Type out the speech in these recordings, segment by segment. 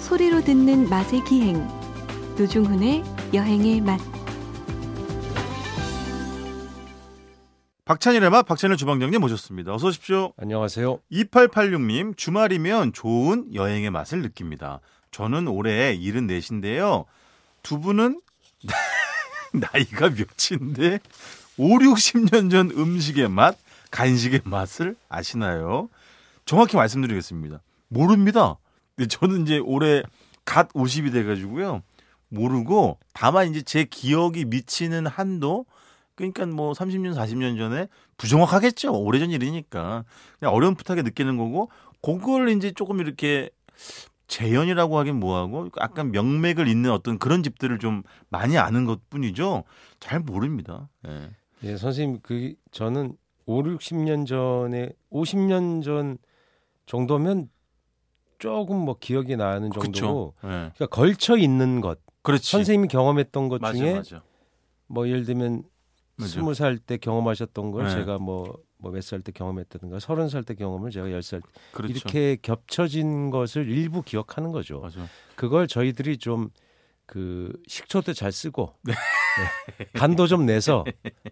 소리로 듣는 맛의 기행 노중훈의 여행의 맛 박찬일의 맛 박찬일 주방장님 모셨습니다. 어서 오십시오. 안녕하세요. 2886님 주말이면 좋은 여행의 맛을 느낍니다. 저는 올해 74인데요. 두 분은 나이가 몇인데 5, 60년 전 음식의 맛, 간식의 맛을 아시나요? 정확히 말씀드리겠습니다. 모릅니다. 저는 이제 올해 갓 50이 돼가지고요. 모르고 다만 이제 제 기억이 미치는 한도 그러니까 뭐 30년, 40년 전에 부정확하겠죠. 오래전 일이니까. 그냥 어렴풋하게 느끼는 거고, 그걸 이제 조금 이렇게 재현이라고 하긴 뭐하고, 약간 명맥을 잇는 어떤 그런 집들을 좀 많이 아는 것 뿐이죠. 잘 모릅니다. 예. 예, 선생님, 그, 저는 5, 60년 전에, 50년 전 정도면 조금 뭐 기억이 나는 정도고, 그쵸. 예. 그러니까 걸쳐 있는 것. 그렇지. 선생님이 경험했던 것 맞아, 중에 맞아. 뭐 예를 들면. 스무 살 때 경험하셨던 걸 네. 제가 뭐 뭐 몇 살 때 경험했다든가 서른 살 때 경험을 제가 열살 그렇죠. 이렇게 겹쳐진 것을 일부 기억하는 거죠. 맞아. 그걸 저희들이 좀 그 식초도 잘 쓰고 네. 간도 좀 내서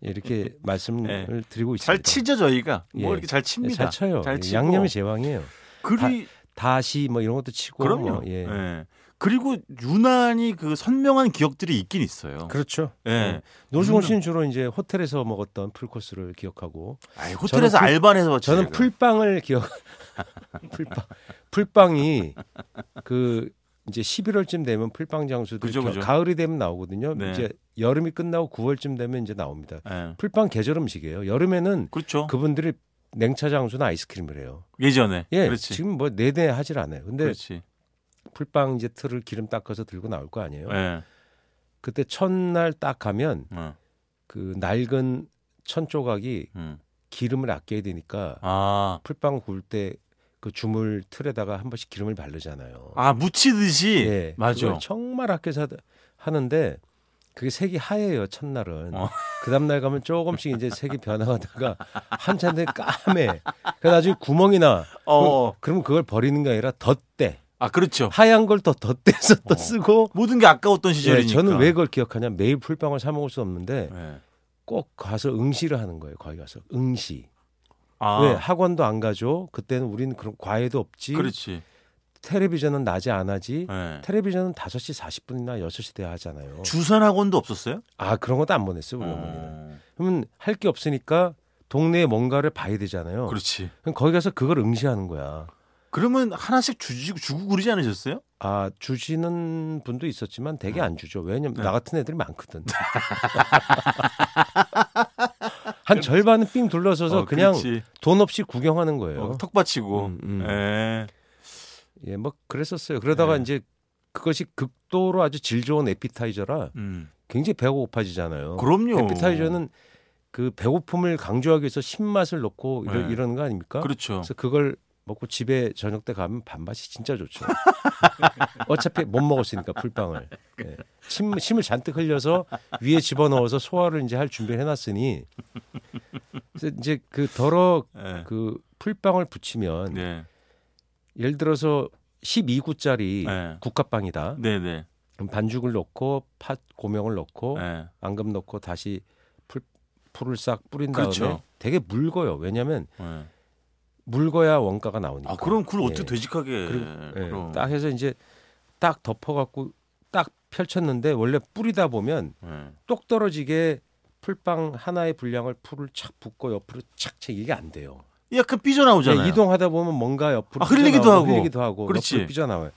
이렇게 말씀을 네. 드리고 잘 있습니다. 치죠, 저희가. 뭐 예. 이렇게 잘 네, 칩니다. 잘 쳐요. 잘 예, 치고. 양념이 제왕이에요. 그리, 다시 뭐 이런 것도 치고 그럼요. 뭐, 예. 예. 그리고 유난히 그 선명한 기억들이 있긴 있어요. 그렇죠. 예. 네. 노중훈 씨는 주로 이제 호텔에서 먹었던 풀코스를 기억하고 아이, 호텔에서 풀- 알바해서 왔지. 저는. 풀빵을 기억 풀빵 풀빵이 그 이제 11월쯤 되면 풀빵 장수들이 그죠, 겨- 그죠. 가을이 되면 나오거든요. 네. 이제 여름이 끝나고 9월쯤 되면 이제 나옵니다. 예. 풀빵 계절 음식이에요. 여름에는 그렇죠. 그분들이 냉차 장수나 아이스크림을 해요. 예전에. 예, 그렇지. 지금 뭐 내내 하질 않아요. 근데 그렇지. 풀빵 이제 틀을 기름 닦아서 들고 나올 거 아니에요. 예. 그때 첫날 딱 가면 어. 그 낡은 천 조각이 음. 기름을 아껴야 되니까 아. 풀빵 구울 때 그 주물 틀에다가 한 번씩 기름을 바르잖아요. 아, 묻히듯이. 예, 맞아. 정말 아껴서 하는데 그게 색이 하얘요 첫날은. 어. 그 다음날 가면 조금씩 이제 색이 변화하다가 한참 뒤에 까매. 그래 나중에 구멍이 나. 어. 그럼 그걸 버리는 게 아니라 덧대. 아, 그렇죠. 하얀 걸더 덧대서 또 어. 쓰고. 모든 게 아까웠던 예, 시절이니까. 저는 왜 그걸 기억하냐? 매일 풀빵을 사 먹을 수 없는데 예. 꼭 가서 응시를 하는 거예요. 거기 가서 응시. 아. 왜 학원도 안 가죠? 그때는 우리는 그런 과외도 없지. 그렇지. 텔레비전은 낮에 안 하지. 예. 텔레비전은 5시 40분이나 6시 돼 하잖아요. 주선 학원도 없었어요? 아, 그런 것도 안 보냈어요, 우리 어 머니는. 어. 그러면 할 게 없으니까 동네에 뭔가를 봐야 되잖아요. 그렇지. 그럼 거기 가서 그걸 응시하는 거야. 그러면 하나씩 주지, 주고 그러지 않으셨어요? 아, 주시는 분도 있었지만 되게 안 주죠. 왜냐면 네. 나 같은 애들이 많거든. 한 절반은 삥 둘러서서 어, 그냥 그렇지. 돈 없이 구경하는 거예요. 어, 턱 받치고. 음, 음. 예. 예, 뭐 그랬었어요. 그러다가 네. 이제 그것이 극도로 아주 질 좋은 에피타이저라 음. 굉장히 배가 고파지잖아요. 그럼요. 에피타이저는 그 배고픔을 강조하기 위해서 신맛을 넣고 이러, 네. 이러는 거 아닙니까? 그렇죠. 그래서 그걸 먹고 집에 저녁 때 가면 밥맛이 진짜 좋죠. 어차피 못 먹었으니까 풀빵을. 예. 침, 침을 잔뜩 흘려서 위에 집어넣어서 소화를 이제 할 준비를 해놨으니 그래서 이제 그 더러 예. 그 풀빵을 붙이면 네. 예를 들어서 12구짜리 네. 국화빵이다. 네, 네. 그럼 반죽을 넣고 팥 고명을 넣고 네. 앙금 넣고 다시 풀 풀을 싹 뿌린 다음에 그렇죠. 되게 묽어요. 왜냐하면 네. 묽어야 원가가 나오니까. 아, 그럼 그걸 어떻게 예. 되직하게. 그리고, 예. 딱 해서 이제 딱 덮어갖고 딱 펼쳤는데 원래 뿌리다 보면 예. 똑 떨어지게 풀빵 하나의 분량을 풀을 착 붓고 옆으로 착착 이게 안 돼요. 약간 삐져나오잖아요. 예, 이동하다 보면 뭔가 옆으로 아, 흘리기도 하고. 흘리기도 하고 그렇지. 옆으로 삐져나와요.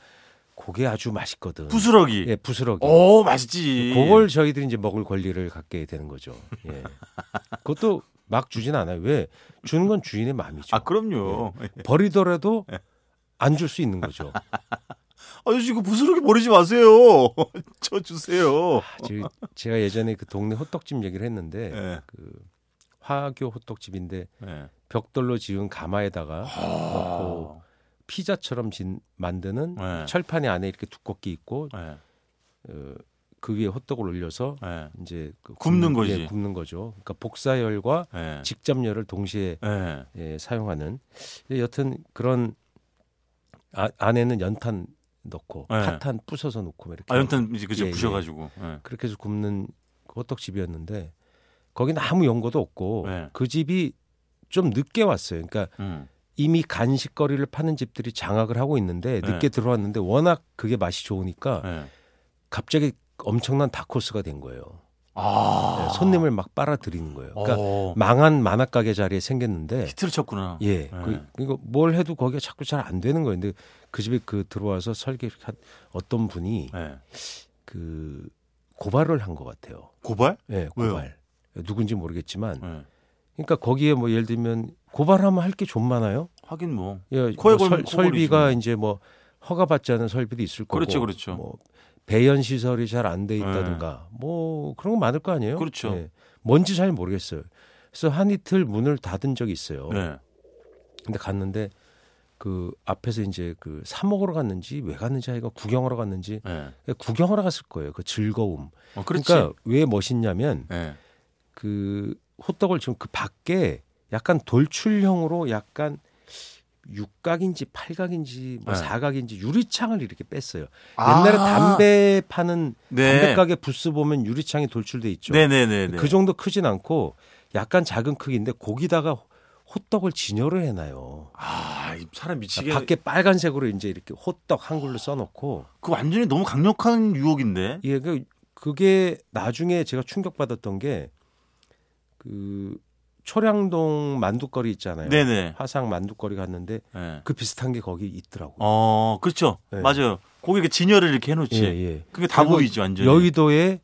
그게 아주 맛있거든. 부스러기. 예, 부스러기. 오, 맛있지. 그걸 저희들이 이제 먹을 권리를 갖게 되는 거죠. 예. 그것도 막 주진 않아요. 왜? 주는 건 주인의 마음이죠. 아, 그럼요. 버리더라도 안 줄 수 있는 거죠. 아저씨, 그 부스러기 버리지 마세요. 저 주세요. 아, 저- 제가 예전에 그 동네 호떡집 얘기를 했는데 예. 그 화교 호떡집인데 예. 벽돌로 지은 가마에다가 아. 넣고 피자처럼 진, 만드는 예. 철판이 안에 이렇게 두껍게 있고 예. 어, 그 위에 호떡을 올려서 예. 이제 그 굽는 굽는- 거지. 예, 굽는 거죠. 그러니까 복사열과 예. 직접열을 동시에 예. 예, 사용하는 예, 여튼 그런 아, 안에는 연탄 넣고 네. 팥탄 부숴서 넣고 이렇게 아 연탄 이제 그죠 예, 예. 부셔가지고. 예. 그렇게 해서 굽는 호떡집이었는데 거기는 아무 연고도 없고 네. 그 집이 좀 늦게 왔어요. 그러니까 음. 이미 간식거리를 파는 집들이 장악을 하고 있는데 네. 늦게 들어왔는데 워낙 그게 맛이 좋으니까 예. 갑자기 엄청난 다코스가 된 거예요. 아. 네, 손님을 막 빨아들이는 거예요. 그러니까 어. 망한 만화 가게 자리에 생겼는데 히트를 쳤구나. 예, 네. 그, 이거 뭘 해도 거기가 자꾸 잘 안 되는 거예요. 근데 그 집에 그 들어와서 설계를 한 어떤 분이 예. 그 고발을 한 것 같아요. 고발? 예, 왜요? 고발. 누군지 모르겠지만, 예. 그러니까 거기에 뭐 예를 들면 고발하면 할 게 좀 많아요. 하긴 뭐. 예, 뭐 설, 설비가. 이제 뭐 허가받지 않은 설비도 있을 거고, 그렇죠, 그렇죠. 뭐 배연 시설이 잘 안 돼 있다든가, 뭐 그런 거 많을 거 아니에요. 네. 그렇죠. 예. 뭔지 잘 모르겠어요. 그래서 한 이틀 문을 닫은 적이 있어요. 네. 근데 갔는데 그 앞에서 이제 그 사 먹으러 갔는지 왜 갔는지 하여가 구경하러 갔는지 예. 구경하러 갔을 거예요. 그 즐거움. 어. 그러니까 왜 멋있냐면 예. 그 호떡을 지금 그 밖에 약간 돌출형으로 약간 육각인지 팔각인지 뭐 네. 사각인지 유리창을 이렇게 뺐어요. 아. 옛날에 담배 파는 네. 담배 가게 부스 보면 유리창이 돌출돼 있죠. 네네네. 그 정도 크진 않고 약간 작은 크기인데 거기다가 호떡을 진열을 해놔요. 아, 이 사람 미치게. 밖에 빨간색으로 이제 이렇게 호떡 한글로 써놓고 그 완전히 너무 강력한 유혹인데. 예, 그 그게 나중에 제가 충격받았던 게 그 초량동 만두거리 있잖아요. 네네. 화상 만두거리 갔는데 예. 그 비슷한 게 거기 있더라고. 요 어, 그렇죠. 네. 맞아요. 거기 이렇게 진열을 이렇게 해놓지. 예, 예. 그게 다 보이죠, 완전히. 여의도에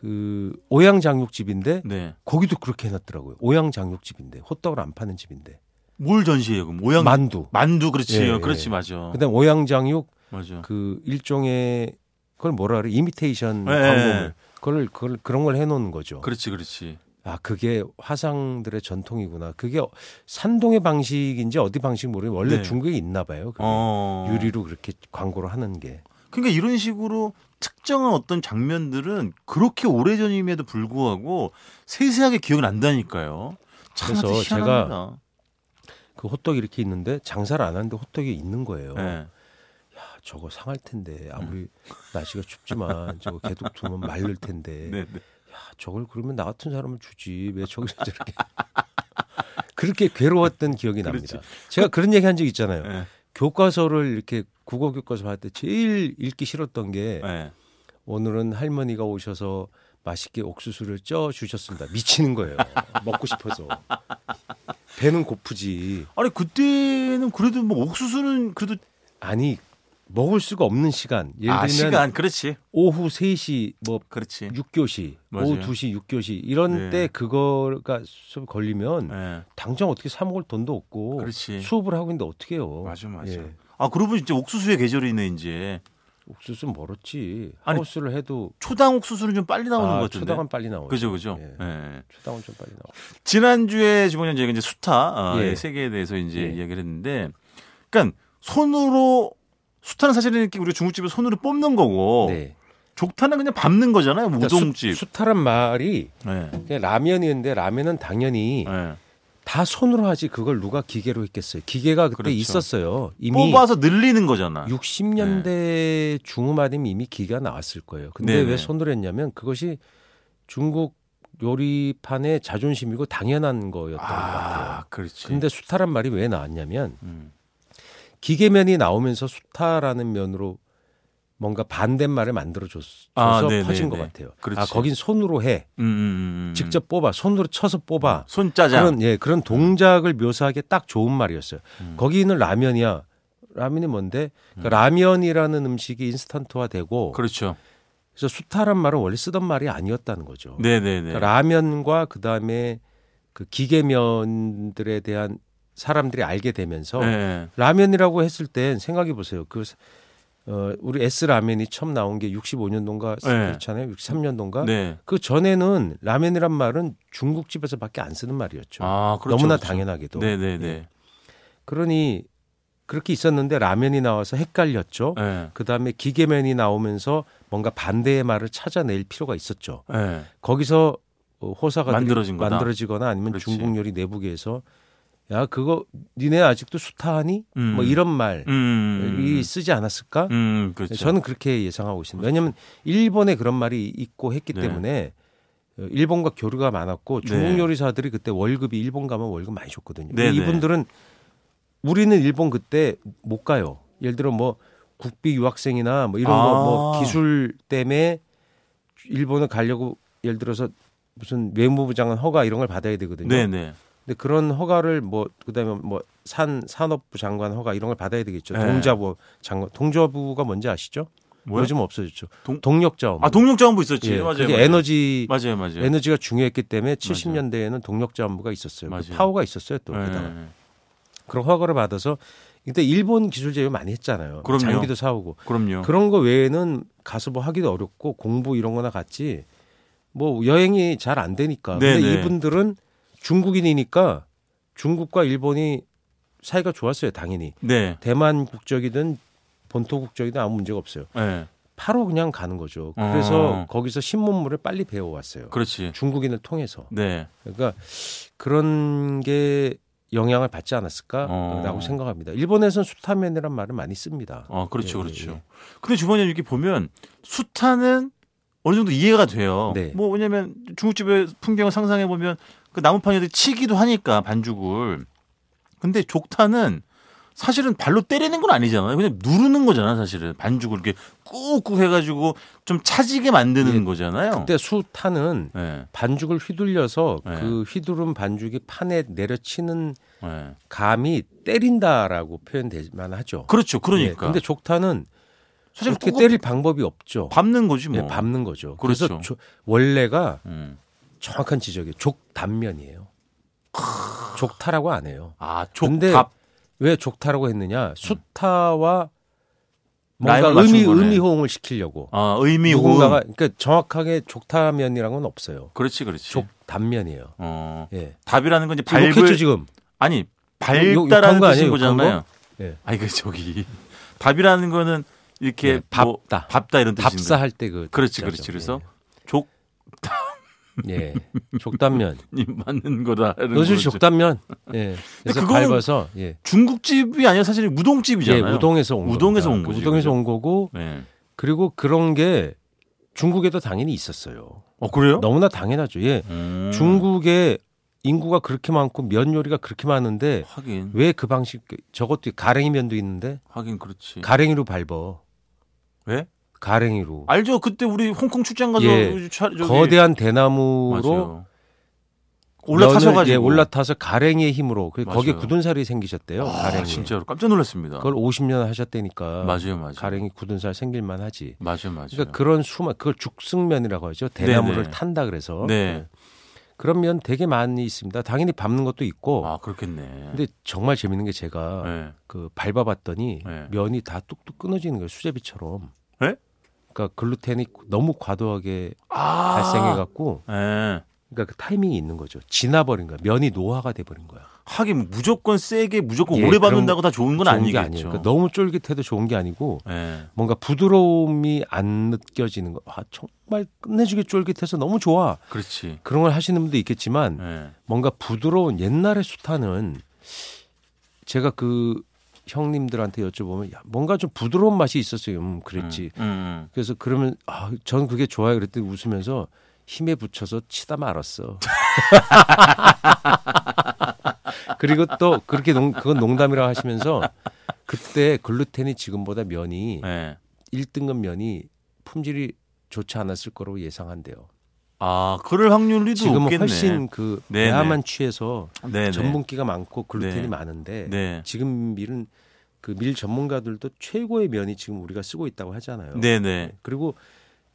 그 오양장육집인데 네. 거기도 그렇게 해놨더라고요. 오양장육집인데 호떡을 안 파는 집인데 뭘 전시해요, 그럼? 모양. 만두. 만두, 그렇지. 예, 예. 그렇지, 맞아. 그다음 오양장육 맞아. 그 일종의 그걸 뭐라 그래 이미테이션 예, 예. 그걸 그걸 그런 걸 해놓는 거죠. 그렇지, 그렇지. 아 그게 화상들의 전통이구나. 그게 산동의 방식인지 어디 방식 모르겠는데 원래 네. 중국에 있나 봐요. 어. 유리로 그렇게 광고를 하는 게. 그러니까 이런 식으로 특정한 어떤 장면들은 그렇게 오래전임에도 불구하고 세세하게 기억이 난다니까요. 참 그래서 제가. 그 호떡이 이렇게 있는데 장사를 안 하는데 호떡이 있는 거예요. 네. 야, 저거 상할 텐데 아무리 날씨가 춥지만 저거 개독 두면 말릴 텐데. 네, 네. 야, 저걸 그러면 나 같은 사람을 주지 왜 저기서 저렇게 그렇게 괴로웠던 기억이 납니다. 제가 그런 얘기 한 적 있잖아요. 네. 교과서를 이렇게 국어 교과서 할 때 제일 읽기 싫었던 게 네. 오늘은 할머니가 오셔서 맛있게 옥수수를 쪄 주셨습니다. 미치는 거예요. 먹고 싶어서. 배는 고프지. 아니 그때는 그래도 뭐 옥수수는 그래도 아니 먹을 수가 없는 시간. 예를 아 들면 시간 그렇지 오후 3시 뭐 그렇지 6교시, 맞아요. 오후 2시 6교시 이런 네. 때 그거가 수업 걸리면 네. 당장 어떻게 사 먹을 돈도 없고 그렇지 수업을 하고 있는데 어떻게 해요? 맞아 맞아 예. 아 그러고 이제 옥수수의 계절이네 이제 옥수수 멀었지. 아니, 하우스를 해도 초당 옥수수는 좀 빨리 나오는 아, 것 같은데 초당은 빨리 나오죠. 그죠 그죠 예. 예. 초당은 좀 빨리 나오죠. 지난주에 저희가 이제 수타의 예. 세계에 대해서 이제 예. 이야기를 했는데 그러니까 손으로 수타는 사실은 이렇게 우리 중국집에 손으로 뽑는 거고 네. 족타는 그냥 밟는 거잖아요 그러니까 우동집 수, 수타란 말이 예. 그냥 라면이었는데 라면은 당연히 예. 다 손으로 하지 그걸 누가 기계로 했겠어요. 기계가 그때 그렇죠. 있었어요. 이미 뽑아서 늘리는 거잖아 60년대 중후반이면 이미 기계가 나왔을 거예요. 근데 네네. 왜 손으로 했냐면 그것이 중국 요리판의 자존심이고 당연한 거였던 것 같아요. 아 그렇지 근데 수타란 말이 왜 나왔냐면 음. 기계면이 나오면서 수타라는 면으로 뭔가 반대말을 만들어줘서 아, 네네네. 퍼진 것 같아요. 그렇지. 아 거긴 손으로 해. 음, 음, 음, 음. 직접 뽑아. 손으로 쳐서 뽑아. 손짜장 그런 예 그런 동작을 묘사하기 딱 좋은 말이었어요. 음. 거기는 라면이야. 라면이 뭔데? 그러니까 라면이라는 음식이 인스턴트화되고 그렇죠 그래서 수타란 말은 원래 쓰던 말이 아니었다는 거죠. 네네네 그러니까 라면과 그 다음에 그 기계면들에 대한 사람들이 알게 되면서 네. 라면이라고 했을 땐 생각해 보세요. 그 어, 우리 S 라면이 처음 나온 게 65년도인가 네. 그렇잖아요. 63년도인가. 네. 그 전에는 라면이란 말은 중국집에서밖에 안 쓰는 말이었죠. 아, 그렇죠. 너무나 그렇죠. 당연하게도. 네네네. 예. 그러니 그렇게 있었는데 라면이 나와서 헷갈렸죠. 예. 그 다음에 기계면이 나오면서 뭔가 반대의 말을 찾아낼 필요가 있었죠. 예. 거기서 어, 호사가 만들어진 거다. 만들어지거나 아니면 그렇지. 중국 요리 내부계에서 야 그거 니네 아직도 수타하니? 음. 뭐 이런 말이 음. 쓰지 않았을까? 음, 그렇죠. 저는 그렇게 예상하고 있습니다. 왜냐하면 일본에 그런 말이 있고 했기 네. 때문에 어, 일본과 교류가 많았고 중국 네. 요리사들이 그때 월급이 일본 가면 월급 많이 줬거든요. 네, 네. 이분들은 우리는 일본 그때 못 가요. 예를 들어 뭐 국비 유학생이나 뭐 이런 아. 거뭐 기술 때문에 일본을 가려고 예를 들어서 무슨 외무부 장관 허가 이런 걸 받아야 되거든요. 네, 네. 근데 그런 허가를 뭐 그다음에 뭐 산 산업부 장관 허가 이런 걸 받아야 되겠죠. 네. 동자부 장관 동자부가 뭔지 아시죠? 뭐야? 요즘 없어졌죠. 동- 동력자원부. 아, 동력자원부 있었지. 예, 맞아요. 그게 맞아요. 에너지 맞아요, 맞아요. 에너지가 중요했기 때문에 70년대에는 동력자원부가 있었어요. 그 맞아요. 파워가 있었어요 또 예. 게다가 그런 허가를 받아서 그때 일본 기술 제휴 많이 했잖아요. 그럼요. 장비도 사오고 그럼요. 그런 거 외에는 가서 뭐 하기도 어렵고 공부 이런 거나 같이 뭐 여행이 잘 안 되니까. 근데 네네. 이분들은 중국인이니까 중국과 일본이 사이가 좋았어요, 당연히. 네. 대만 국적이든 본토 국적이든 아무 문제가 없어요. 예. 바로 그냥 가는 거죠. 그래서 어. 거기서 신문물을 빨리 배워왔어요. 그렇지. 중국인을 통해서. 네. 그러니까 그런 게 영향을 받지 않았을까라고 어. 생각합니다. 일본에서는 수타면이란 말을 많이 씁니다. 어, 그렇죠, 예, 그렇죠. 예. 근데 주변에 이렇게 보면 수타는 어느 정도 이해가 돼요. 네. 뭐 왜냐면 중국집의 풍경을 상상해 보면 그 나무판에도 치기도 하니까 반죽을. 근데 족타는 사실은 발로 때리는 건 아니잖아요. 그냥 누르는 거잖아, 사실은. 반죽을 이렇게 꾹꾹 해가지고 좀 차지게 만드는 예. 거잖아요. 그때 수타는 예, 반죽을 휘둘려서 네. 그 휘두른 반죽이 판에 내려치는 예. 감이 때린다라고 표현되만 하죠. 그렇죠. 예, 그러니까. 근데 족타는 사실 꾹꾹 때릴 방법이 없죠. 밟는 거지 뭐. 예, 밟는 거죠. 그렇죠. 그래서 조- 원래가 음. 정확한 지적이에요. 족단면이에요. 족타라고 안 해요. 아, 근데 족답. 왜 족타라고 했느냐? 수타와 뭔가 의미. 의미 호응을 시키려고 아, 의미 누군가가 호응. 그러니까 정확하게 족타면이라는 건 없어요. 그렇지, 그렇지. 족단면이에요. 어. 예. 답이라는 건 이제 욕했죠 밟을 지금. 아니 밟다라는 거 뜻인 거잖아요. 예. 아니 그 저기 답이라는 거는 이렇게 네, 뭐 밥다. 밥다 이런 뜻인데. 답사할 때 그 그렇지, 그렇지. 그래서 족 예. 족단면. 이 맞는 거다라는 요즘 거죠. 족단면. 예. 그래서 밟아서 예. 중국집이 아니라 사실 예, 무동집이잖아요. 우동에서 온 우동에서 겁니다. 온그 거지, 우동에서? 온 거고 네. 그리고 그런 게 중국에도 당연히 있었어요. 어 그래요? 너무나 당연하죠. 예. 음. 중국에 인구가 그렇게 많고 면 요리가 그렇게 많은데 하긴 왜 그 방식 저것도 가랭이 면도 있는데 하긴 그렇지. 가랭이로 밟어. 왜? 가랭이로. 알죠. 그때 우리 홍콩 출장 가서 예. 차- 저기- 거대한 대나무로 맞아요. 올라타셔가지고 예, 올라타서 가랭이의 힘으로 그. 거기에 굳은 살이 생기셨대요. 아, 가랭이. 진짜로 깜짝 놀랐습니다. 그걸 50년 하셨다니까. 맞아요, 맞아요. 가랭이 굳은 살 생길만 하지. 맞아요, 맞아요. 그러니까 그런 수만 그걸 죽승면이라고 하죠. 대나무를 네네. 탄다 그래서. 네. 그런 면 되게 많이 있습니다. 당연히 밟는 것도 있고. 아 그렇겠네. 근데 정말 재밌는 게 제가 네. 그 밟아봤더니 네. 면이 다 뚝뚝 끊어지는 거예요. 수제비처럼. 네? 그러니까 글루텐이 너무 과도하게 아. 발생해갖고 네. 그러니까 그 타이밍이 있는 거죠. 지나버린 거야. 면이 노화가 돼버린 거야. 하긴 무조건 세게 무조건 예, 오래 받는다고 다 좋은 건 좋은 아니겠죠. 그러니까 너무 쫄깃해도 좋은 게 아니고 예. 뭔가 부드러움이 안 느껴지는 거. 아, 정말 끝내주게 쫄깃해서 너무 좋아. 그렇지. 그런 걸 하시는 분도 있겠지만 예. 뭔가 부드러운 옛날의 수타는 제가 그 형님들한테 여쭤보면 야, 뭔가 좀 부드러운 맛이 있었어요. 음, 그랬지. 음, 음. 그래서 그러면 아, 전 그게 좋아요. 그랬더니 웃으면서 힘에 붙여서 치다 말았어. 그리고 또 그렇게 농, 그건 농담이라고 하시면서 그때 글루텐이 지금보다 면이 예. 1등급 면이 품질이 좋지 않았을 거라고 예상한대요. 아, 그럴 확률이 지금은 높겠네. 훨씬 그 네네. 배합만 취해서 네네. 전분기가 많고 글루텐이 네. 많은데 네. 지금 밀은 그 밀 전문가들도 최고의 면이 지금 우리가 쓰고 있다고 하잖아요. 네네. 그리고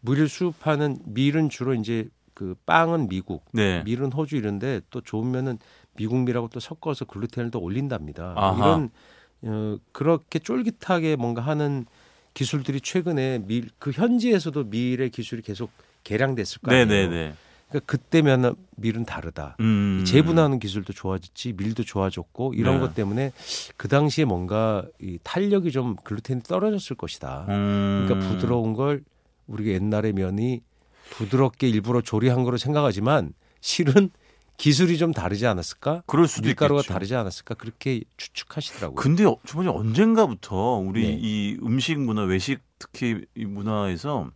밀을 수입하는 밀은 주로 이제 그 빵은 미국, 네. 밀은 호주 이런데 또 좋은 면은 미국 밀하고 또 섞어서 글루텐을 더 올린답니다. 아하. 이런 어, 그렇게 쫄깃하게 뭔가 하는 기술들이 최근에 밀 그 현지에서도 밀의 기술이 계속 개량됐을 거 아니에요. 네네네. 그러니까 그때면 밀은 다르다. 음. 재분하는 기술도 좋아졌지 밀도 좋아졌고 이런 네. 것 때문에 그 당시에 뭔가 이 탄력이 좀 글루텐이 떨어졌을 것이다. 음. 그러니까 부드러운 걸 우리가 옛날의 면이 부드럽게 일부러 조리한 거로 생각하지만 실은 기술이 좀 다르지 않았을까? 그럴 수도 밀가루가 있겠죠. 다르지 않았을까? 그렇게 추측하시더라고요. 근데 어- 주머니 언젠가부터 우리 네. 이 음식 문화 외식 특히 이 문화에서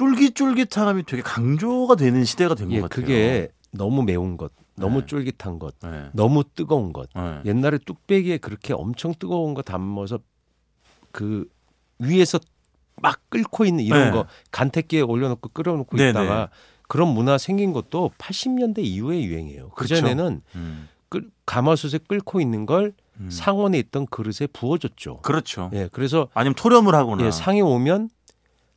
쫄깃쫄깃함이 되게 강조가 되는 시대가 된것 예, 같아요. 그게 너무 매운 것, 너무 네. 쫄깃한 것, 네. 너무 뜨거운 것. 네. 옛날에 뚝배기에 그렇게 엄청 뜨거운 거 담아서 그 위에서 막 끓고 있는 이런 네. 거 간택기에 올려놓고 끓여놓고 네, 있다가 그런 문화 생긴 것도 80년대 이후의 유행이에요. 그. 전에는 음. 가마솥에 끓고 있는 걸 음. 상온에 있던 그릇에 부어줬죠. 그렇죠. 예, 그래서 아니면 토렴을 하거나. 예, 상이 오면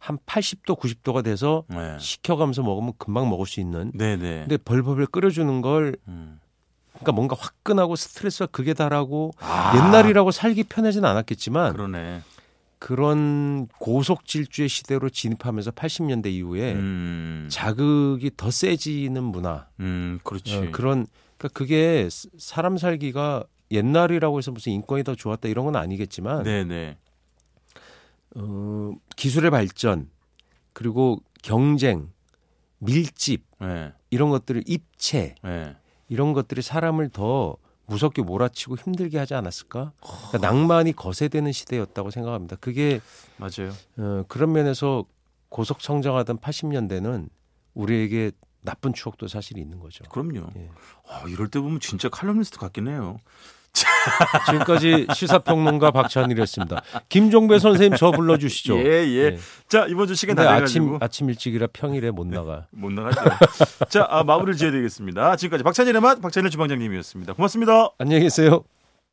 한 80도, 90도가 돼서 네. 식혀가면서 먹으면 금방 먹을 수 있는. 네네. 근데 벌벌벌 끓여주는 걸 음. 그러니까 뭔가 화끈하고 스트레스가 극에 달하고 아, 옛날이라고 살기 편하진 않았겠지만 그러네. 그런 고속 질주의 시대로 진입하면서 80년대 이후에 음. 자극이 더 세지는 문화 음, 그렇지. 어, 그런 그러니까 그게 스- 사람 살기가 옛날이라고 해서 무슨 인권이 더 좋았다 이런 건 아니겠지만 네네. 어, 기술의 발전 그리고 경쟁 밀집 네. 이런 것들을 입체 네. 이런 것들이 사람을 더 무섭게 몰아치고 힘들게 하지 않았을까? 그러니까 낭만이 거세되는 시대였다고 생각합니다. 그게 맞아요. 어, 그런 면에서 고속 성장하던 80년대는 우리에게 나쁜 추억도 사실 있는 거죠. 그럼요. 예. 아, 이럴 때 보면 진짜 칼럼니스트 같긴 해요. 지금까지 시사평론가 박찬일이었습니다. 김종배 선생님 저 불러주시죠. 예, 예. 예. 자, 이번 주 시간 다 아침 돼가지고 아침 일찍이라 평일에 못 나가. 못 나가죠. 자, 아, 마무리를 지어야 되겠습니다. 지금까지 박찬일의 맛 박찬일 주방장님이었습니다. 고맙습니다. 안녕히 계세요.